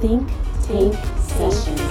Think Tank Sessions.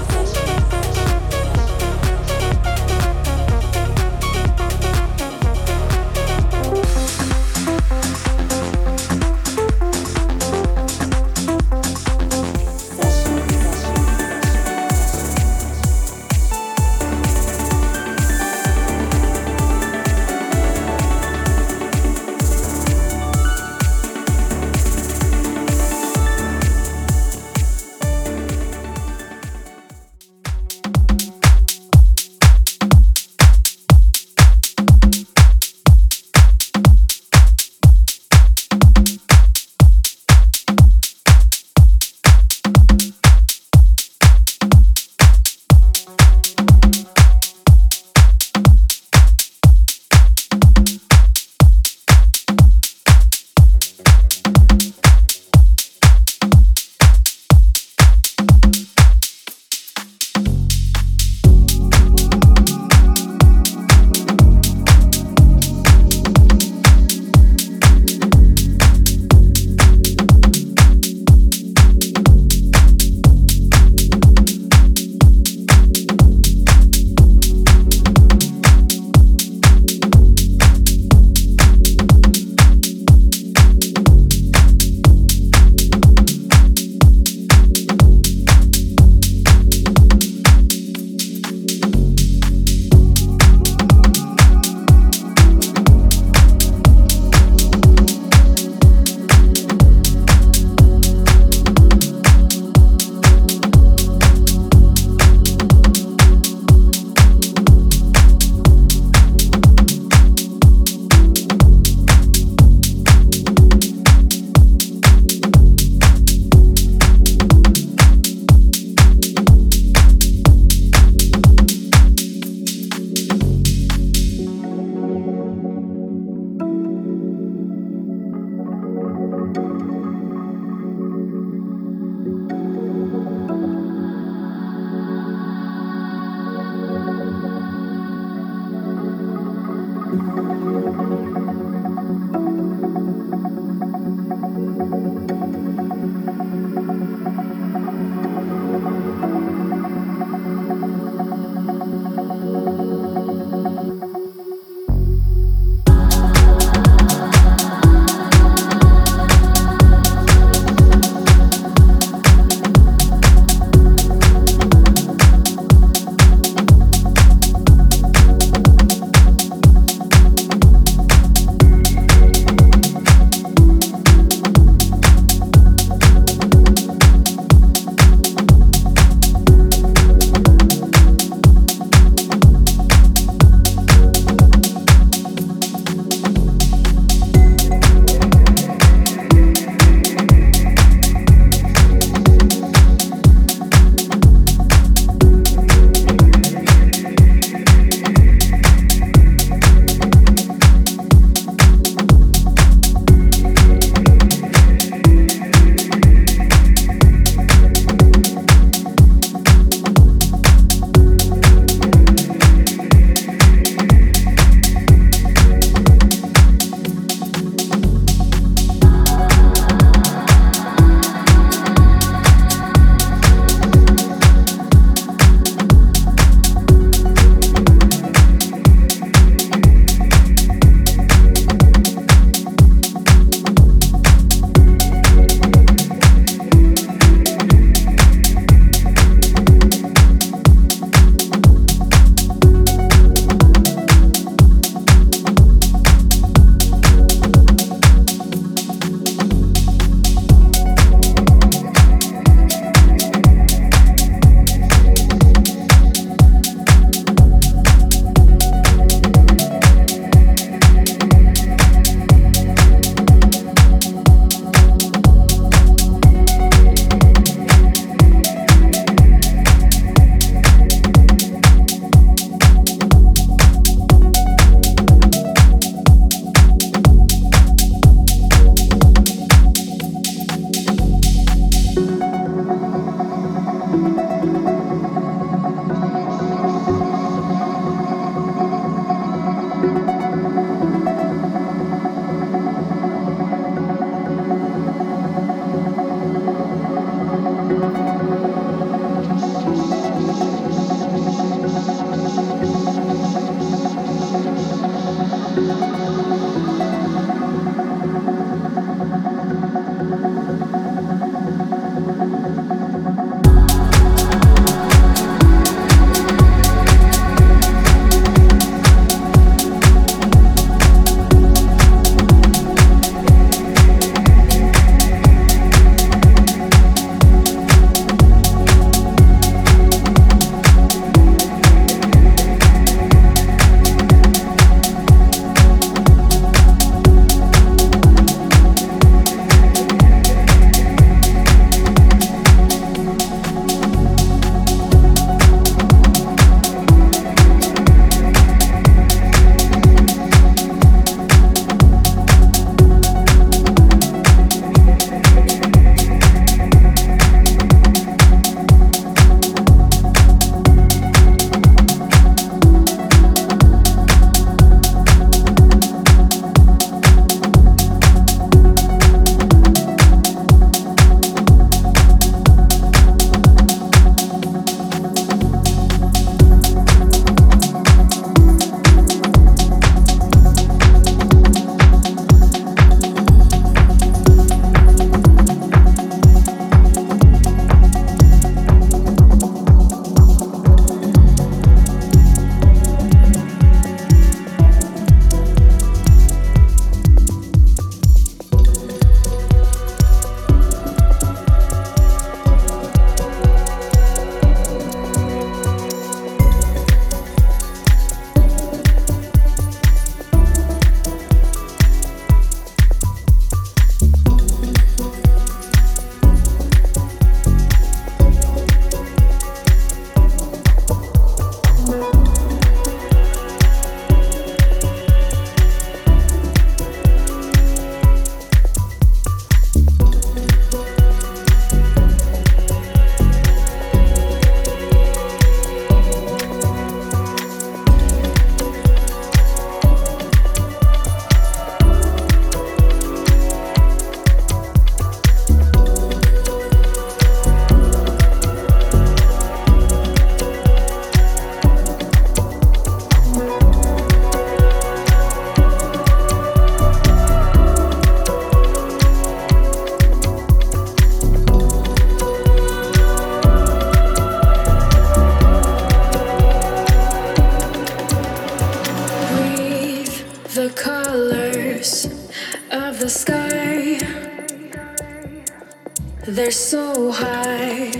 They're so high,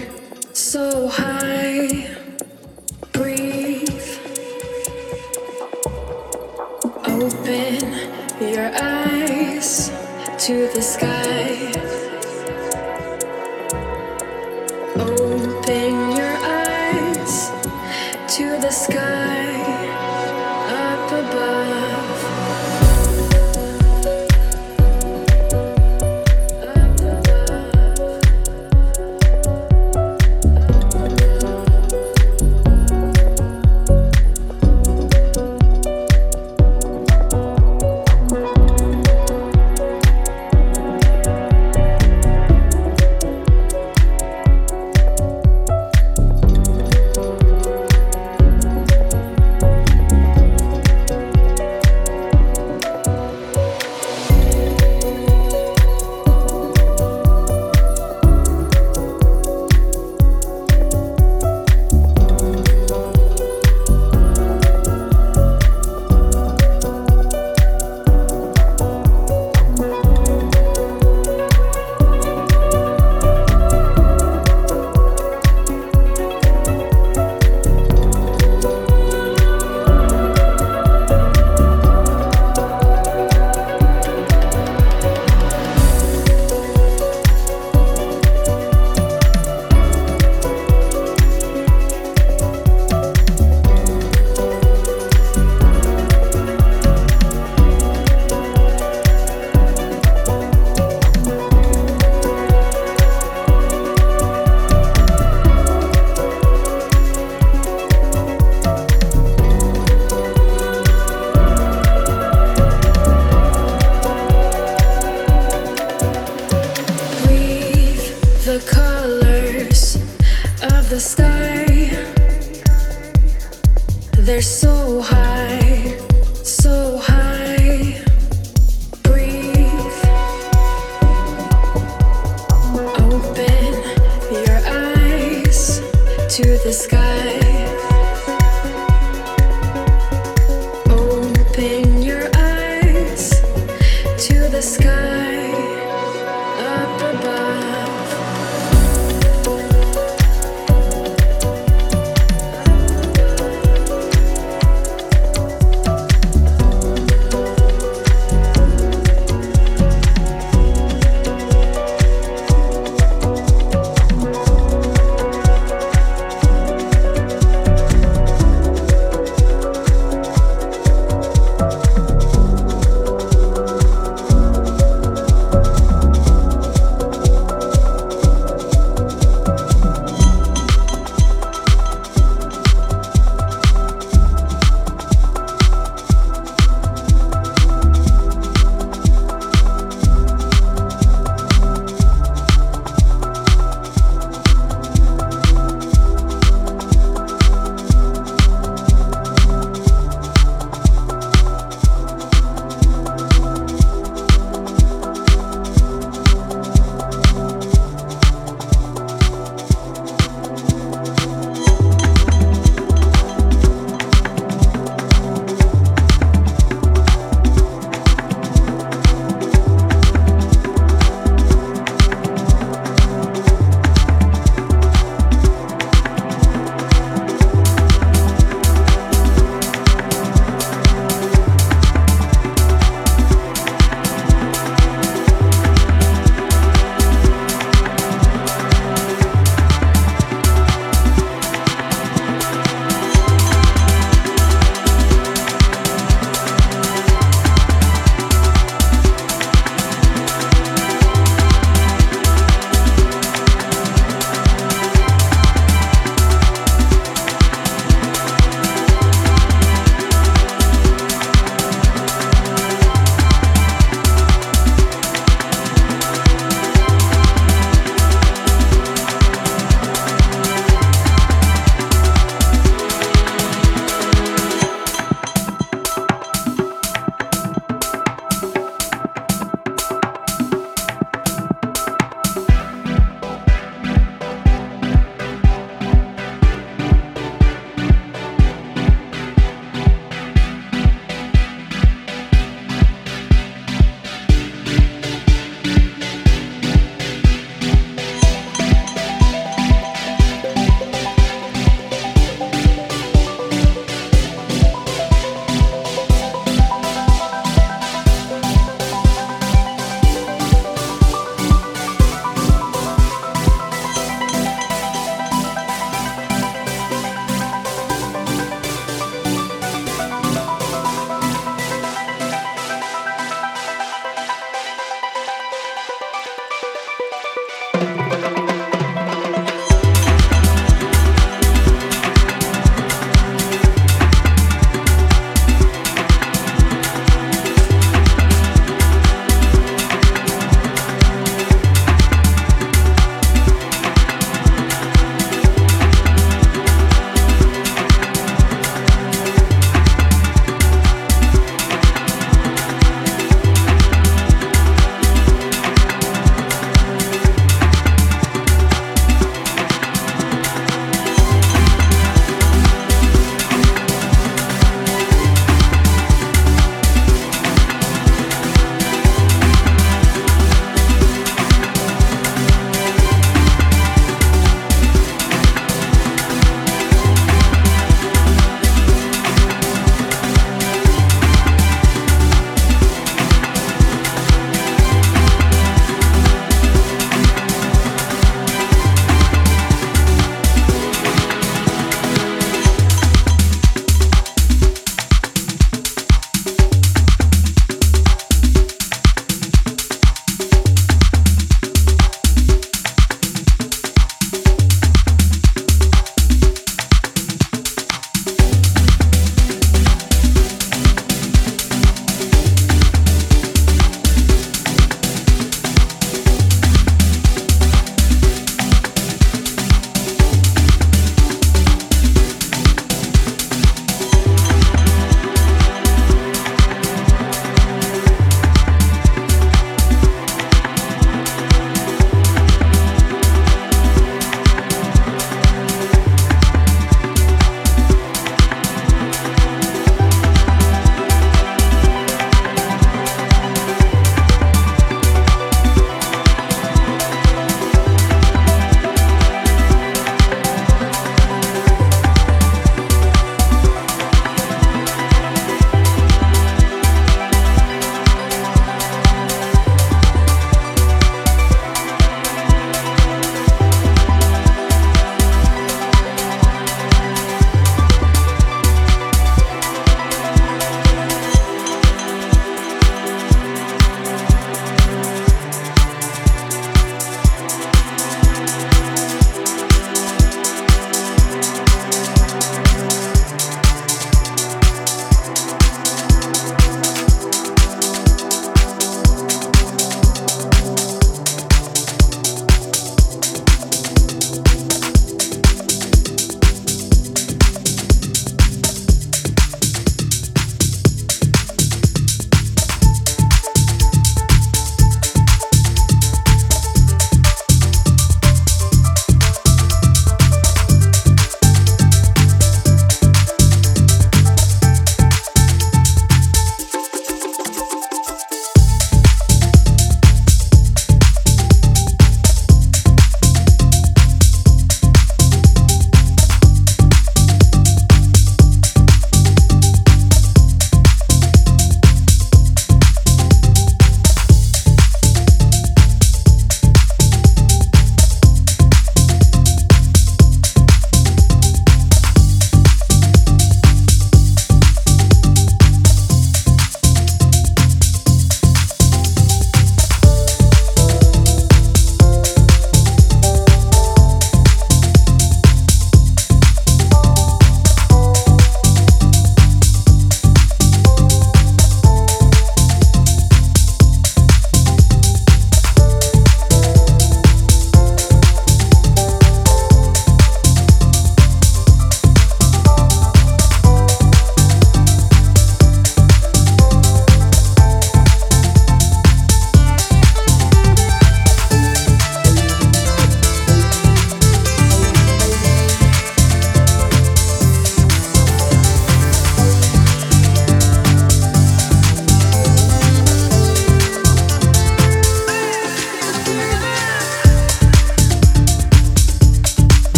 so high. Breathe. Open your eyes to the sky.